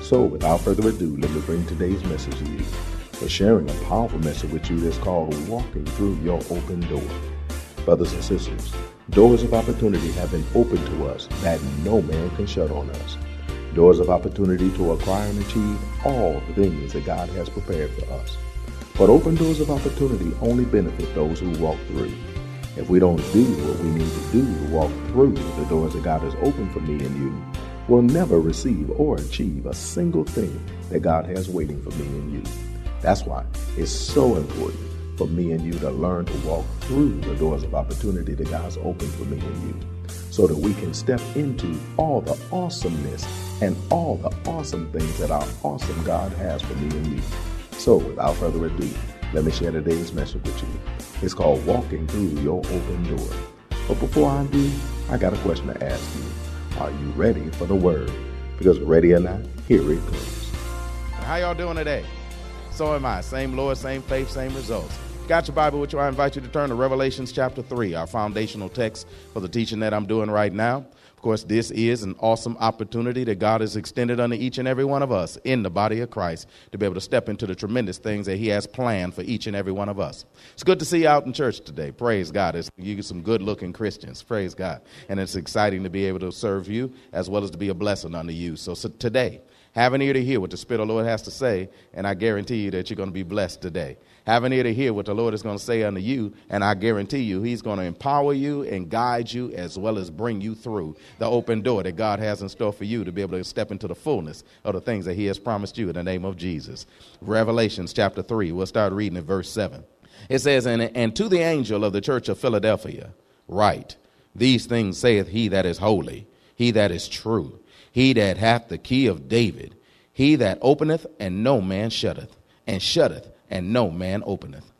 So, without further ado, let me bring today's message to you. For sharing a powerful message with you that's called Walking Through Your Open Door. Brothers and sisters, doors of opportunity have been opened to us that no man can shut on us. Doors of opportunity to acquire and achieve all the things that God has prepared for us. But open doors of opportunity only benefit those who walk through. If we don't do what we need to do to walk through the doors that God has opened for me and you, will never receive or achieve a single thing that God has waiting for me and you. That's why it's so important for me and you to learn to walk through the doors of opportunity that God's opened for me and you so that we can step into all the awesomeness and all the awesome things that our awesome God has for me and you. So, without further ado, let me share today's message with you. It's called Walking Through Your Open Door. But before I do, I got a question to ask you. Are you ready for the word? Because ready or not, here it goes. How y'all doing today? So am I. Same Lord, same faith, same results. Got your Bible with you? I invite you to turn to Revelations chapter 3, our foundational text for the teaching that I'm doing right now. Of course, this is an awesome opportunity that God has extended unto each and every one of us in the body of Christ to be able to step into the tremendous things that He has planned for each and every one of us. It's good to see you out in church today. Praise God. It's, you get some good looking Christians. Praise God. And it's exciting to be able to serve you as well as to be a blessing unto you. So, so today, have an ear to hear what the Spirit of the Lord has to say, and I guarantee you that you're going to be blessed today. Have an ear to hear what the Lord is going to say unto you, and I guarantee you He's going to empower you and guide you as well as bring you through the open door that God has in store for you to be able to step into the fullness of the things that He has promised you in the name of Jesus. Revelations chapter 3, we'll start reading at verse 7. It says, And, and to the angel of the church of Philadelphia, write, These things saith He that is holy, He that is true, He that hath the key of David, He that openeth and no man shutteth, and shutteth and no man openeth.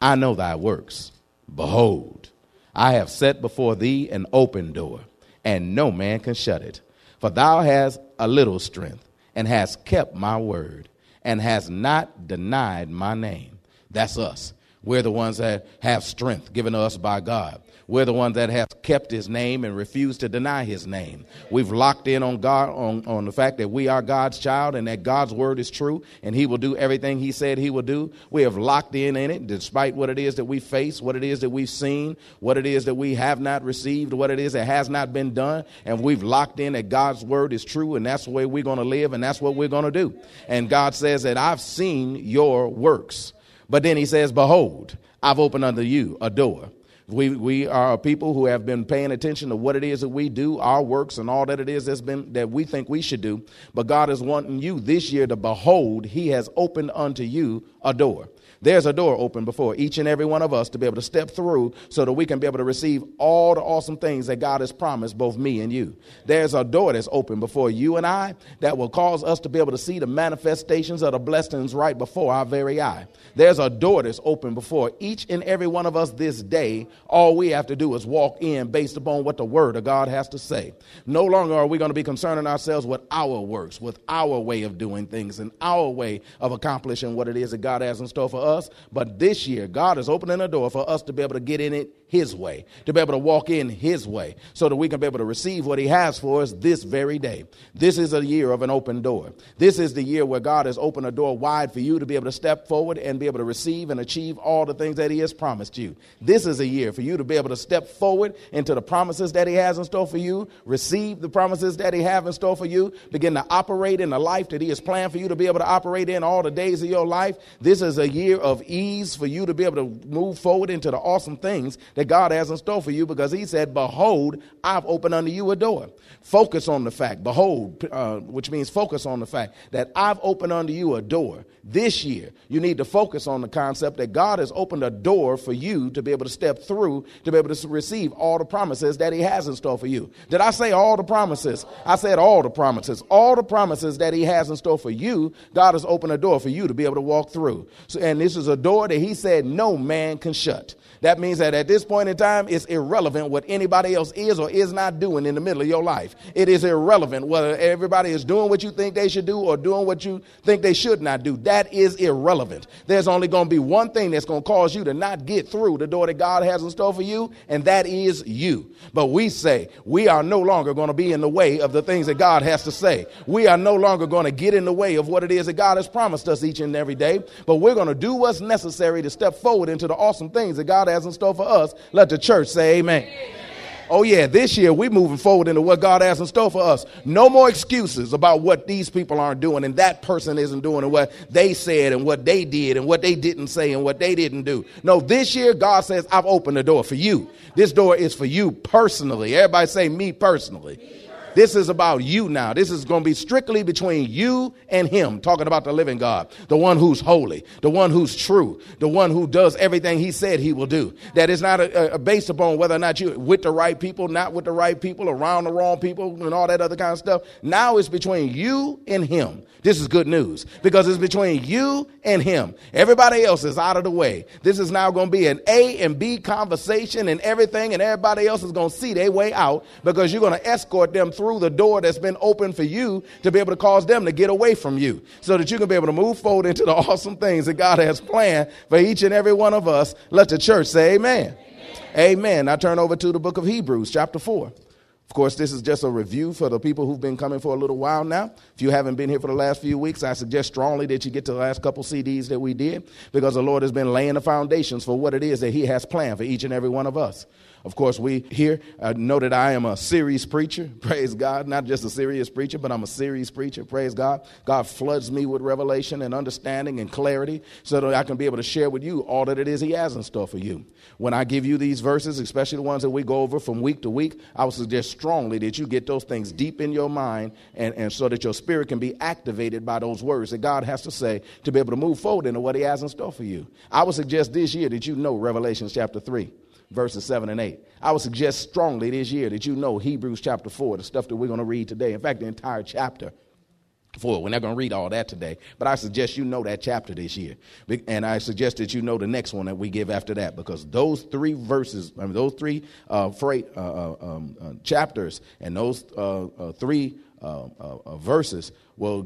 I know thy works. Behold, I have set before thee an open door, and no man can shut it. For thou hast a little strength, and hast kept my word, and hast not denied my name. That's us. We're the ones that have strength given to us by God. We're the ones that have kept his name and refused to deny his name. We've locked in on God on, on the fact that we are God's child and that God's word is true and he will do everything he said he will do. We have locked in in it despite what it is that we face, what it is that we've seen, what it is that we have not received, what it is that has not been done. And we've locked in that God's word is true and that's the way we're going to live and that's what we're going to do. And God says that I've seen your works. But then he says, Behold, I've opened unto you a door we, we are people who have been paying attention to what it is that we do, our works, and all that it is that's been that we think we should do. But God is wanting you this year to behold, He has opened unto you a door. There's a door open before each and every one of us to be able to step through so that we can be able to receive all the awesome things that God has promised both me and you. There's a door that's open before you and I that will cause us to be able to see the manifestations of the blessings right before our very eye. There's a door that's open before each and every one of us this day. All we have to do is walk in based upon what the word of God has to say. No longer are we going to be concerning ourselves with our works, with our way of doing things, and our way of accomplishing what it is that God has in store for us us. But this year, God is opening a door for us to be able to get in it his way, to be able to walk in his way, so that we can be able to receive what he has for us this very day. This is a year of an open door. This is the year where God has opened a door wide for you to be able to step forward and be able to receive and achieve all the things that he has promised you. This is a year for you to be able to step forward into the promises that he has in store for you, receive the promises that he has in store for you, begin to operate in the life that he has planned for you to be able to operate in all the days of your life. This is a year of ease for you to be able to move forward into the awesome things that God has in store for you because He said, Behold, I've opened unto you a door. Focus on the fact, behold, uh, which means focus on the fact that I've opened unto you a door. This year, you need to focus on the concept that God has opened a door for you to be able to step through, to be able to receive all the promises that He has in store for you. Did I say all the promises? I said all the promises. All the promises that He has in store for you, God has opened a door for you to be able to walk through. So, and this is a door that He said no man can shut. That means that at this point in time, it's irrelevant what anybody else is or is not doing in the middle of your life. It is irrelevant whether everybody is doing what you think they should do or doing what you think they should not do. That is irrelevant. There's only going to be one thing that's going to cause you to not get through the door that God has in store for you, and that is you. But we say we are no longer going to be in the way of the things that God has to say. We are no longer going to get in the way of what it is that God has promised us each and every day, but we're going to do what's necessary to step forward into the awesome things that God has in store for us. Let the church say amen. amen. Oh, yeah, this year we're moving forward into what God has in store for us. No more excuses about what these people aren't doing and that person isn't doing and what they said and what they did and what they didn't say and what they didn't do. No, this year God says, I've opened the door for you. This door is for you personally. Everybody say, me personally. This is about you now. This is going to be strictly between you and him, talking about the living God, the one who's holy, the one who's true, the one who does everything he said he will do. That is not a, a based upon whether or not you with the right people, not with the right people, around the wrong people, and all that other kind of stuff. Now it's between you and him. This is good news because it's between you and him. Everybody else is out of the way. This is now going to be an A and B conversation and everything, and everybody else is going to see their way out because you're going to escort them through the door that's been opened for you to be able to cause them to get away from you so that you can be able to move forward into the awesome things that God has planned for each and every one of us. Let the church say amen. Amen. amen. I turn over to the book of Hebrews, chapter 4. Of course, this is just a review for the people who've been coming for a little while now. If you haven't been here for the last few weeks, I suggest strongly that you get to the last couple CDs that we did because the Lord has been laying the foundations for what it is that He has planned for each and every one of us. Of course, we here uh, know that I am a serious preacher. Praise God. Not just a serious preacher, but I'm a serious preacher. Praise God. God floods me with revelation and understanding and clarity so that I can be able to share with you all that it is He has in store for you. When I give you these verses, especially the ones that we go over from week to week, I would suggest strongly that you get those things deep in your mind and, and so that your spirit can be activated by those words that God has to say to be able to move forward into what He has in store for you. I would suggest this year that you know Revelation chapter 3 verses 7 and 8. I would suggest strongly this year that you know Hebrews chapter 4, the stuff that we're going to read today. In fact, the entire chapter. 4. We're not going to read all that today, but I suggest you know that chapter this year. And I suggest that you know the next one that we give after that because those three verses, I mean, those three uh, freight, uh, uh um, uh, chapters and those uh, uh, three verses will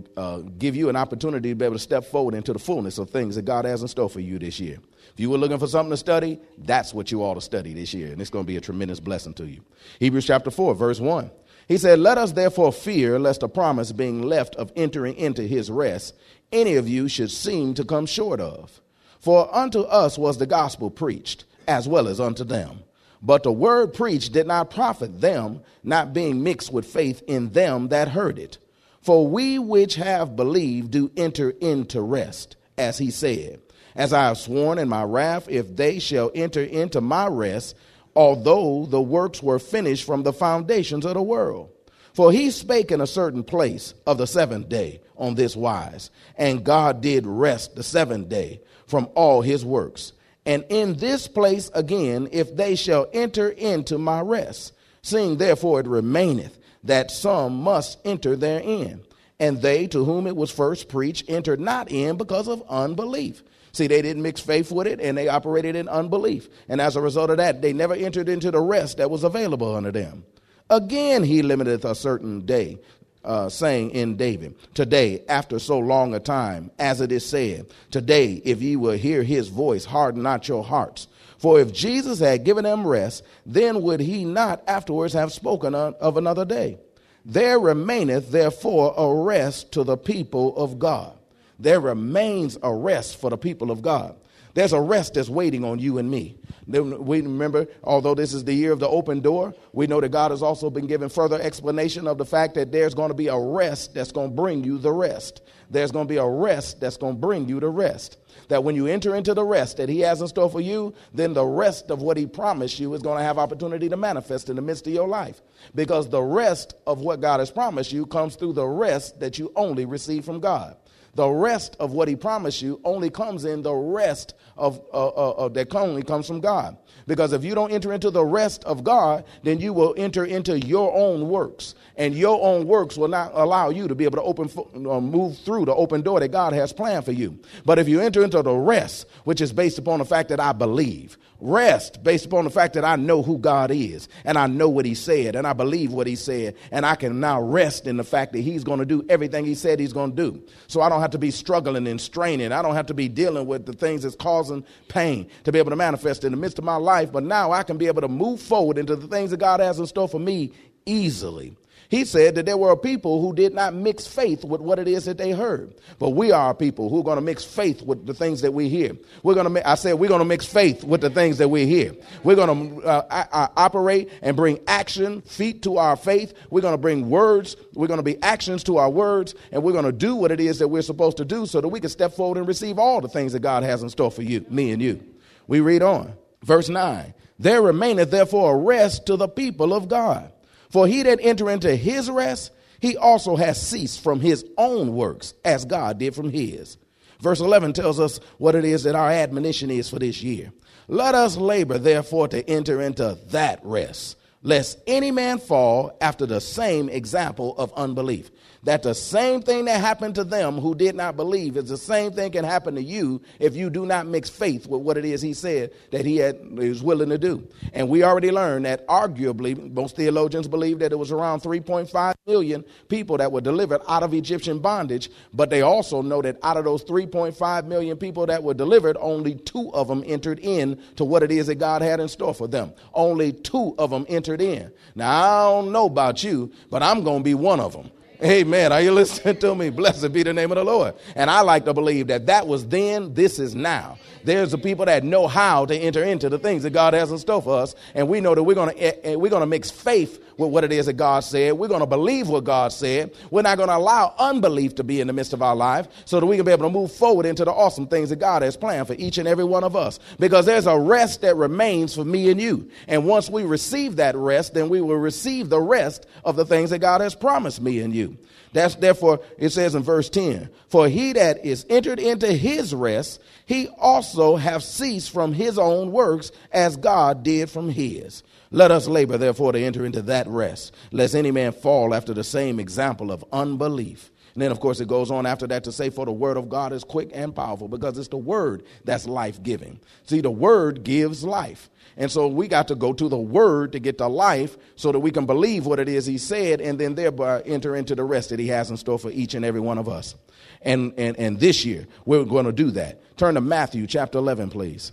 give you an opportunity to be able to step forward into the fullness of things that God has in store for you this year. If you were looking for something to study, that's what you ought to study this year, and it's going to be a tremendous blessing to you. Hebrews chapter 4, verse 1. He said, Let us therefore fear lest a promise being left of entering into his rest, any of you should seem to come short of. For unto us was the gospel preached, as well as unto them. But the word preached did not profit them, not being mixed with faith in them that heard it. For we which have believed do enter into rest, as he said as I have sworn in my wrath, if they shall enter into my rest, although the works were finished from the foundations of the world. For he spake in a certain place of the seventh day on this wise, and God did rest the seventh day from all his works. And in this place again, if they shall enter into my rest, seeing therefore it remaineth that some must enter therein. And they to whom it was first preached entered not in because of unbelief. See, they didn't mix faith with it and they operated in unbelief. And as a result of that, they never entered into the rest that was available unto them. Again, he limiteth a certain day uh, saying in David, Today, after so long a time, as it is said, Today, if ye will hear his voice, harden not your hearts. For if Jesus had given them rest, then would he not afterwards have spoken of another day? There remaineth therefore a rest to the people of God. There remains a rest for the people of God. There's a rest that's waiting on you and me. We remember, although this is the year of the open door, we know that God has also been given further explanation of the fact that there's going to be a rest that's going to bring you the rest. There's going to be a rest that's going to bring you the rest. That when you enter into the rest that He has in store for you, then the rest of what He promised you is going to have opportunity to manifest in the midst of your life. Because the rest of what God has promised you comes through the rest that you only receive from God. The rest of what he promised you only comes in the rest of, uh, uh, uh, that only comes from God. Because if you don't enter into the rest of God, then you will enter into your own works. And your own works will not allow you to be able to open, uh, move through the open door that God has planned for you. But if you enter into the rest, which is based upon the fact that I believe, Rest based upon the fact that I know who God is and I know what He said and I believe what He said and I can now rest in the fact that He's going to do everything He said He's going to do. So I don't have to be struggling and straining. I don't have to be dealing with the things that's causing pain to be able to manifest in the midst of my life. But now I can be able to move forward into the things that God has in store for me easily. He said that there were people who did not mix faith with what it is that they heard. But we are people who are going to mix faith with the things that we hear. We're going to, I said, we're going to mix faith with the things that we hear. We're going to uh, uh, operate and bring action, feet to our faith. We're going to bring words. We're going to be actions to our words. And we're going to do what it is that we're supposed to do so that we can step forward and receive all the things that God has in store for you, me and you. We read on. Verse 9. There remaineth therefore a rest to the people of God. For he that enter into his rest, he also has ceased from his own works, as God did from his. Verse 11 tells us what it is that our admonition is for this year. Let us labor, therefore, to enter into that rest, lest any man fall after the same example of unbelief that the same thing that happened to them who did not believe is the same thing can happen to you if you do not mix faith with what it is he said that he had, was willing to do. And we already learned that arguably, most theologians believe that it was around 3.5 million people that were delivered out of Egyptian bondage, but they also know that out of those 3.5 million people that were delivered, only two of them entered in to what it is that God had in store for them. Only two of them entered in. Now, I don't know about you, but I'm going to be one of them. Amen. Are you listening to me? Blessed be the name of the Lord. And I like to believe that that was then, this is now. There's the people that know how to enter into the things that God has in store for us, and we know that we're going to eh, eh, we're going to mix faith with what it is that God said. We're going to believe what God said. We're not going to allow unbelief to be in the midst of our life, so that we can be able to move forward into the awesome things that God has planned for each and every one of us. Because there's a rest that remains for me and you, and once we receive that rest, then we will receive the rest of the things that God has promised me and you. That's therefore it says in verse 10, for he that is entered into his rest, he also have ceased from his own works as God did from his. Let us labor therefore to enter into that rest, lest any man fall after the same example of unbelief. And then, of course, it goes on after that to say, For the word of God is quick and powerful, because it's the word that's life giving. See, the word gives life. And so we got to go to the word to get to life so that we can believe what it is he said and then thereby enter into the rest that he has in store for each and every one of us. And, and, and this year, we're going to do that. Turn to Matthew chapter 11, please.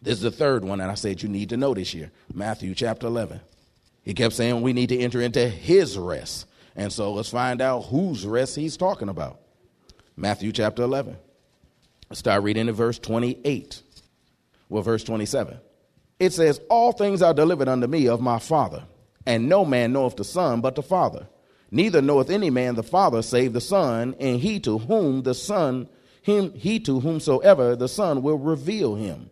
This is the third one that I said you need to know this year. Matthew chapter 11. He kept saying we need to enter into his rest. And so let's find out whose rest he's talking about. Matthew chapter 11. Let's start reading in verse 28. Well, verse 27 it says, All things are delivered unto me of my Father, and no man knoweth the Son but the Father. Neither knoweth any man the Father save the Son, and he to whom the Son, him he to whomsoever the Son will reveal him.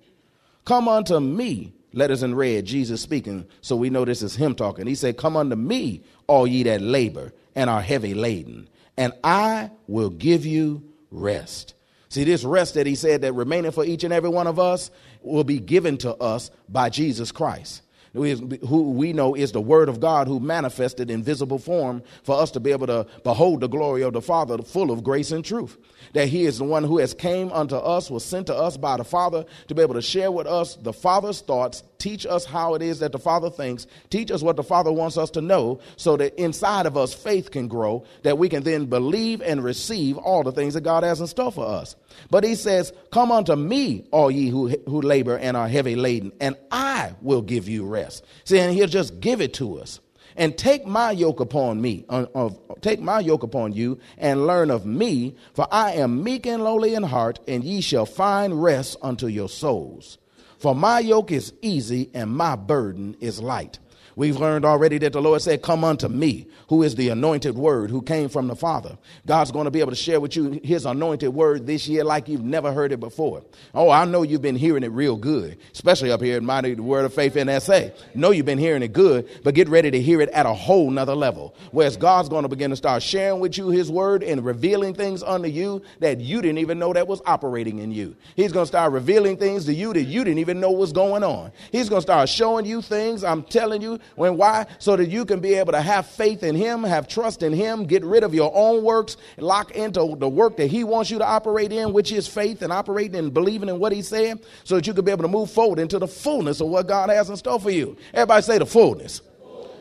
Come unto me, letters in red, Jesus speaking, so we know this is him talking. He said, Come unto me, all ye that labor and are heavy laden, and I will give you rest. See, this rest that he said that remaining for each and every one of us will be given to us by Jesus Christ. Who we know is the Word of God who manifested in visible form for us to be able to behold the glory of the Father full of grace and truth that he is the one who has came unto us, was sent to us by the Father to be able to share with us the Father's thoughts, teach us how it is that the Father thinks, teach us what the Father wants us to know, so that inside of us faith can grow, that we can then believe and receive all the things that God has in store for us. But he says, Come unto me, all ye who, who labor and are heavy laden, and I will give you rest. See, and he'll just give it to us and take my yoke upon me, uh, uh, take my yoke upon you, and learn of me, for I am meek and lowly in heart, and ye shall find rest unto your souls. For my yoke is easy and my burden is light. We've learned already that the Lord said, Come unto me, who is the anointed word, who came from the Father. God's going to be able to share with you his anointed word this year like you've never heard it before. Oh, I know you've been hearing it real good, especially up here in Mighty Word of Faith NSA. Know you've been hearing it good, but get ready to hear it at a whole nother level. Whereas God's going to begin to start sharing with you his word and revealing things unto you that you didn't even know that was operating in you. He's going to start revealing things to you that you didn't even know was going on. He's going to start showing you things, I'm telling you, when why? So that you can be able to have faith in Him, have trust in Him, get rid of your own works, lock into the work that He wants you to operate in, which is faith and operating and believing in what He said, so that you can be able to move forward into the fullness of what God has in store for you. Everybody say the fullness.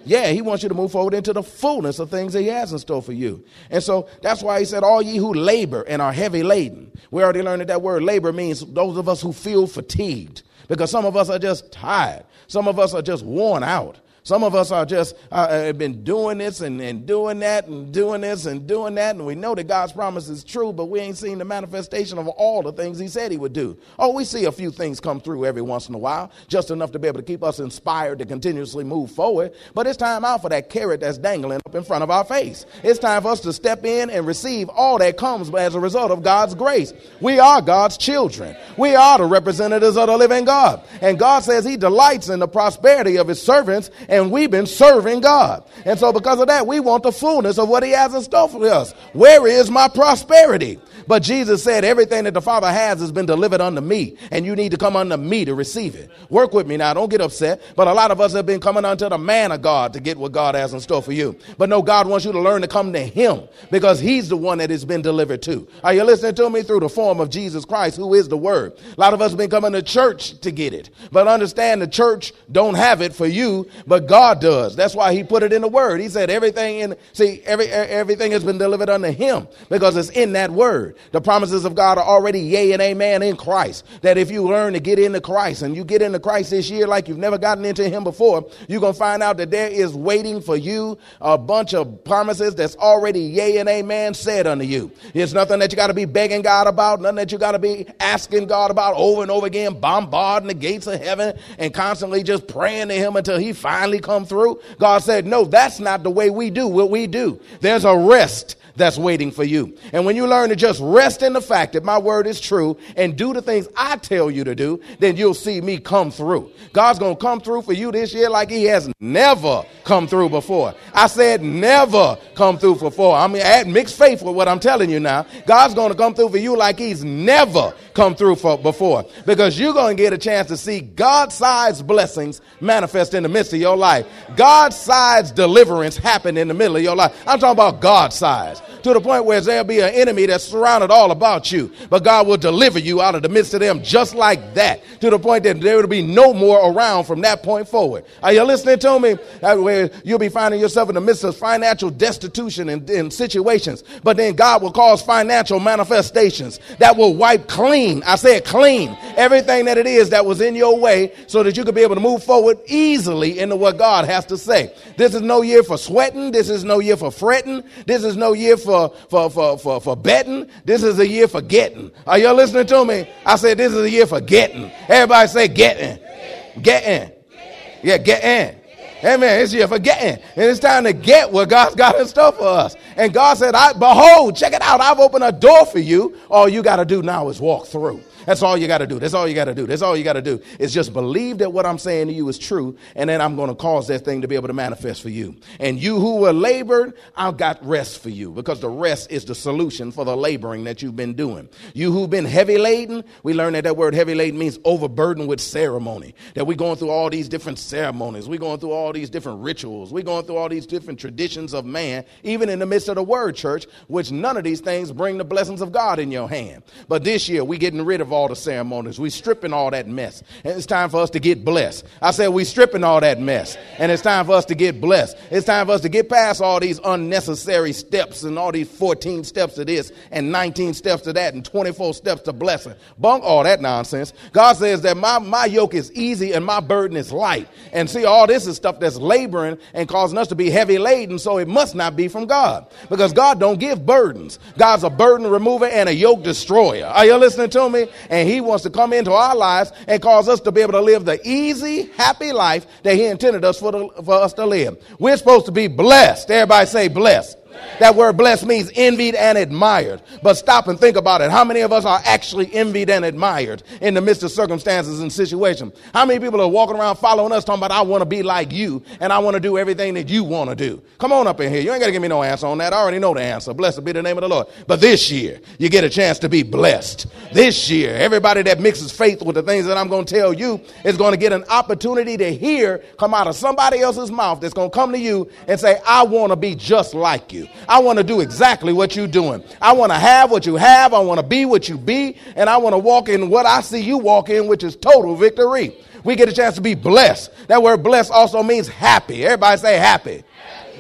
Yeah, he wants you to move forward into the fullness of things that he has in store for you. And so that's why he said, All ye who labor and are heavy laden. We already learned that that word labor means those of us who feel fatigued because some of us are just tired. Some of us are just worn out. Some of us are just uh, have been doing this and, and doing that and doing this and doing that, and we know that God's promise is true, but we ain't seen the manifestation of all the things He said He would do. Oh, we see a few things come through every once in a while, just enough to be able to keep us inspired to continuously move forward. But it's time out for that carrot that's dangling up in front of our face. It's time for us to step in and receive all that comes as a result of God's grace. We are God's children. We are the representatives of the living God, and God says He delights in the prosperity of His servants we've been serving God. And so, because of that, we want the fullness of what He has in store for us. Where is my prosperity? But Jesus said, Everything that the Father has has been delivered unto me, and you need to come unto me to receive it. Work with me now, don't get upset. But a lot of us have been coming unto the man of God to get what God has in store for you. But no, God wants you to learn to come to Him because He's the one that has been delivered to. Are you listening to me through the form of Jesus Christ, who is the Word? A lot of us have been coming to church to get it. But understand the church don't have it for you, but God does. That's why He put it in the Word. He said everything in, see, every, everything has been delivered unto Him because it's in that Word. The promises of God are already yea and amen in Christ. That if you learn to get into Christ and you get into Christ this year like you've never gotten into Him before, you're going to find out that there is waiting for you a bunch of promises that's already yea and amen said unto you. It's nothing that you got to be begging God about, nothing that you got to be asking God about over and over again, bombarding the gates of heaven and constantly just praying to Him until He finally come through. God said, no, that's not the way we do what we do. There's a rest that's waiting for you. And when you learn to just rest in the fact that my word is true and do the things I tell you to do, then you'll see me come through. God's going to come through for you this year like he has never come through before. I said never come through before. I mean, had mixed faith with what I'm telling you now. God's going to come through for you like he's never come through for before because you're going to get a chance to see God-sized blessings manifest in the midst of your life. God-sized deliverance happen in the middle of your life. I'm talking about God-sized to the point where there'll be an enemy that's surrounded all about you, but God will deliver you out of the midst of them just like that to the point that there will be no more around from that point forward. Are you listening to me? Uh, where you'll be finding yourself in the midst of financial destitution and, and situations, but then God will cause financial manifestations that will wipe clean. I said clean everything that it is that was in your way so that you could be able to move forward easily into what God has to say. This is no year for sweating. This is no year for fretting. This is no year for for, for, for, for, for betting. This is a year for getting. Are y'all listening to me? I said this is a year for getting. Everybody say getting. Getting. Yeah, getting. Amen. It's year for getting. And it's time to get what God's got in store for us. And God said, I behold, check it out. I've opened a door for you. All you got to do now is walk through. That's all you got to do. That's all you got to do. That's all you got to do is just believe that what I'm saying to you is true, and then I'm going to cause that thing to be able to manifest for you. And you who were labored, I've got rest for you because the rest is the solution for the laboring that you've been doing. You who've been heavy laden, we learned that that word heavy laden means overburdened with ceremony. That we're going through all these different ceremonies, we're going through all these different rituals, we're going through all these different traditions of man, even in the midst of the word church, which none of these things bring the blessings of God in your hand. But this year, we're getting rid of all the ceremonies. We're stripping all that mess. And it's time for us to get blessed. I said, we're stripping all that mess. And it's time for us to get blessed. It's time for us to get past all these unnecessary steps and all these 14 steps to this and 19 steps to that and 24 steps to blessing. Bunk all that nonsense. God says that my, my yoke is easy and my burden is light. And see, all this is stuff that's laboring and causing us to be heavy laden, so it must not be from God. Because God don't give burdens. God's a burden remover and a yoke destroyer. Are you listening to me? And He wants to come into our lives and cause us to be able to live the easy, happy life that He intended us for, the, for us to live. We're supposed to be blessed. Everybody say blessed. That word blessed means envied and admired. But stop and think about it. How many of us are actually envied and admired in the midst of circumstances and situations? How many people are walking around following us talking about, I want to be like you and I want to do everything that you want to do? Come on up in here. You ain't got to give me no answer on that. I already know the answer. Blessed be the name of the Lord. But this year, you get a chance to be blessed. This year, everybody that mixes faith with the things that I'm going to tell you is going to get an opportunity to hear come out of somebody else's mouth that's going to come to you and say, I want to be just like you. I want to do exactly what you're doing. I want to have what you have. I want to be what you be. And I want to walk in what I see you walk in, which is total victory. We get a chance to be blessed. That word blessed also means happy. Everybody say happy.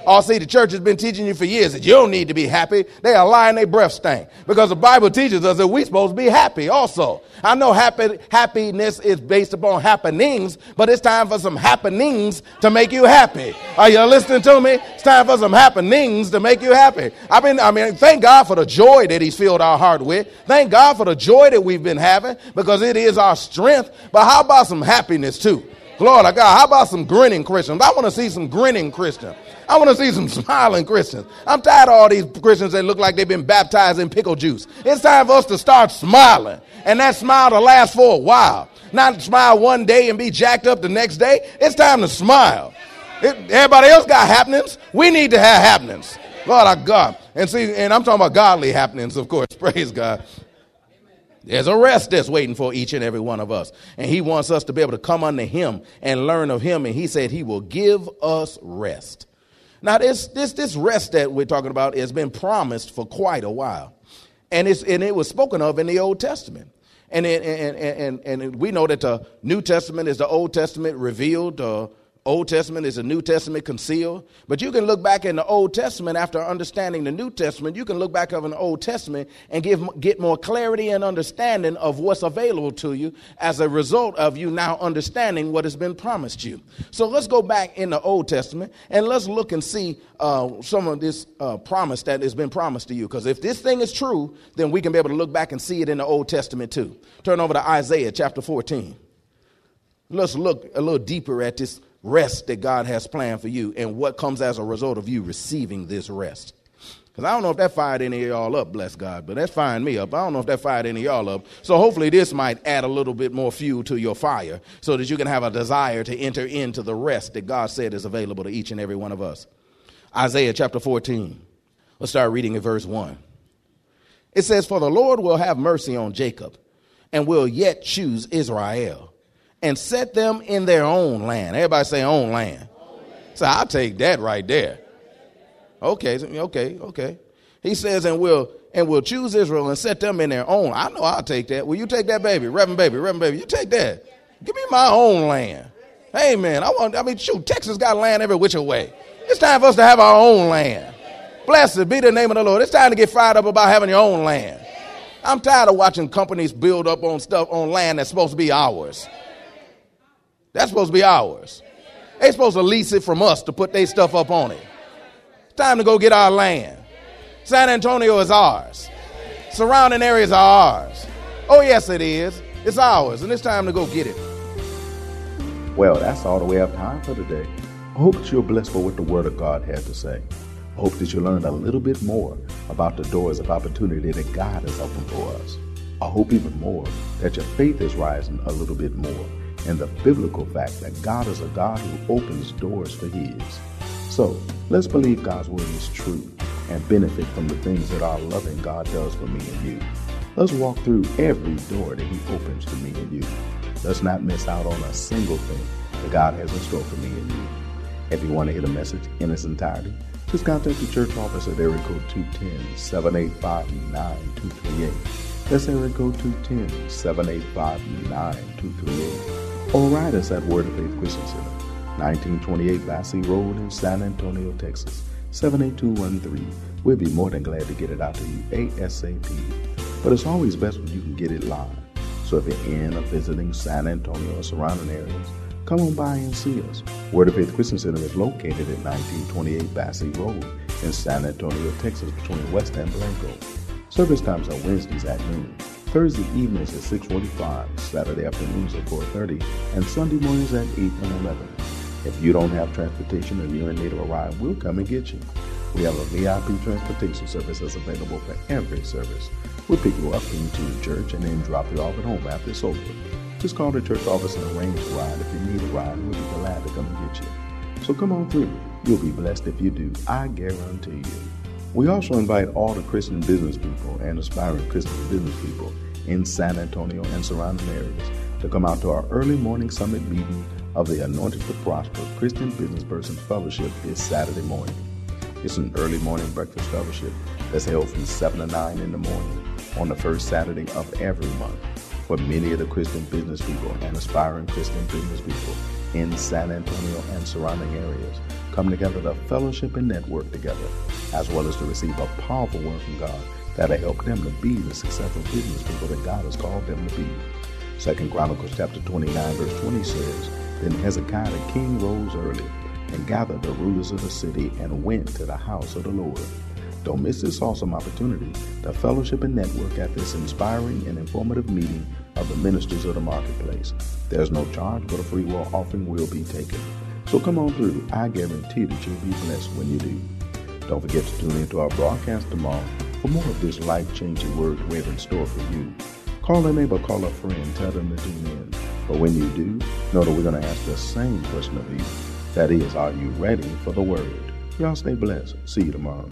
Oh, see, the church has been teaching you for years that you don't need to be happy. They are lying their breath stank. Because the Bible teaches us that we're supposed to be happy also. I know happy, happiness is based upon happenings, but it's time for some happenings to make you happy. Are you listening to me? It's time for some happenings to make you happy. I mean, I mean, thank God for the joy that He's filled our heart with. Thank God for the joy that we've been having because it is our strength. But how about some happiness too? Glory to God. How about some grinning Christians? I want to see some grinning Christians. I want to see some smiling Christians. I'm tired of all these Christians that look like they've been baptized in pickle juice. It's time for us to start smiling. And that smile to last for a while. Not smile one day and be jacked up the next day. It's time to smile. It, everybody else got happenings. We need to have happenings. Lord our God. And see, and I'm talking about godly happenings, of course. Praise God. There's a rest that's waiting for each and every one of us. And he wants us to be able to come unto him and learn of him. And he said he will give us rest. Now, this, this, this rest that we're talking about has been promised for quite a while. And, it's, and it was spoken of in the Old Testament. And, it, and, and, and, we know that the New Testament is the Old Testament revealed, uh, Old Testament is the New Testament concealed. But you can look back in the Old Testament after understanding the New Testament. You can look back over the Old Testament and give, get more clarity and understanding of what's available to you as a result of you now understanding what has been promised you. So let's go back in the Old Testament and let's look and see uh, some of this uh, promise that has been promised to you. Because if this thing is true, then we can be able to look back and see it in the Old Testament too. Turn over to Isaiah chapter 14. Let's look a little deeper at this rest that God has planned for you and what comes as a result of you receiving this rest. Because I don't know if that fired any of y'all up, bless God, but that's firing me up. I don't know if that fired any of y'all up. So hopefully this might add a little bit more fuel to your fire so that you can have a desire to enter into the rest that God said is available to each and every one of us. Isaiah chapter 14. Let's start reading at verse 1. It says, For the Lord will have mercy on Jacob and will yet choose Israel and set them in their own land. Everybody say own land. So I'll take that right there. Okay, okay, okay. He says, and we'll and we'll choose Israel and set them in their own. I know I'll take that. Will you take that, baby? Reverend baby, Reverend baby, you take that. Give me my own land. Hey man, I want I mean shoot, Texas got land every which way. It's time for us to have our own land. Blessed be the name of the Lord. It's time to get fired up about having your own land. I'm tired of watching companies build up on stuff on land that's supposed to be ours. That's supposed to be ours. They supposed to lease it from us to put their stuff up on it. It's time to go get our land. San Antonio is ours. Surrounding areas are ours. Oh, yes, it is. It's ours, and it's time to go get it. Well, that's all the we have time for today. I hope that you're blessed for what the Word of God had to say. I hope that you learned a little bit more about the doors of opportunity that God has opened for us. I hope even more that your faith is rising a little bit more and the biblical fact that God is a God who opens doors for His. So let's believe God's word is true and benefit from the things that our loving God does for me and you. Let's walk through every door that He opens to me and you. Let's not miss out on a single thing that God has in store for me and you. If you want to hear the message in its entirety, just contact the church office at area code 210-785-9238. That's area code 210-785-9238. Or write us at Word of Faith Christian Center, 1928 Basse Road in San Antonio, Texas, 78213. We'll be more than glad to get it out to you ASAP. But it's always best when you can get it live. So if you're in or visiting San Antonio or surrounding areas, come on by and see us. Word of Faith Christian Center is located at 1928 Basse Road in San Antonio, Texas, between West and Blanco. Service times are Wednesdays at noon, Thursday evenings at 6:45, Saturday afternoons at 4:30, and Sunday mornings at 8 and 11. If you don't have transportation or you're in need of a ride, we'll come and get you. We have a VIP transportation service that's available for every service. We'll pick you up into the church and then drop you off at home after it's over. Just call the church office and arrange a ride. If you need a ride, we'll be glad to come and get you. So come on through. You'll be blessed if you do. I guarantee you. We also invite all the Christian business people and aspiring Christian business people in San Antonio and surrounding areas to come out to our early morning summit meeting of the Anointed to Prosper Christian Business Person Fellowship this Saturday morning. It's an early morning breakfast fellowship that's held from 7 to 9 in the morning on the first Saturday of every month for many of the Christian business people and aspiring Christian business people in San Antonio and surrounding areas come together to fellowship and network together, as well as to receive a powerful word from God that'll help them to be the successful business people that God has called them to be. Second Chronicles chapter 29 verse 20 says, Then Hezekiah the king rose early and gathered the rulers of the city and went to the house of the Lord. Don't miss this awesome opportunity to fellowship and network at this inspiring and informative meeting of the ministers of the marketplace. There's no charge, but a free will offering will be taken. So come on through. I guarantee that you'll be blessed when you do. Don't forget to tune into our broadcast tomorrow for more of this life-changing word we have in store for you. Call a neighbor, call a friend, tell them to tune in. But when you do, know that we're going to ask the same question of you. That is, are you ready for the word? Y'all stay blessed. See you tomorrow.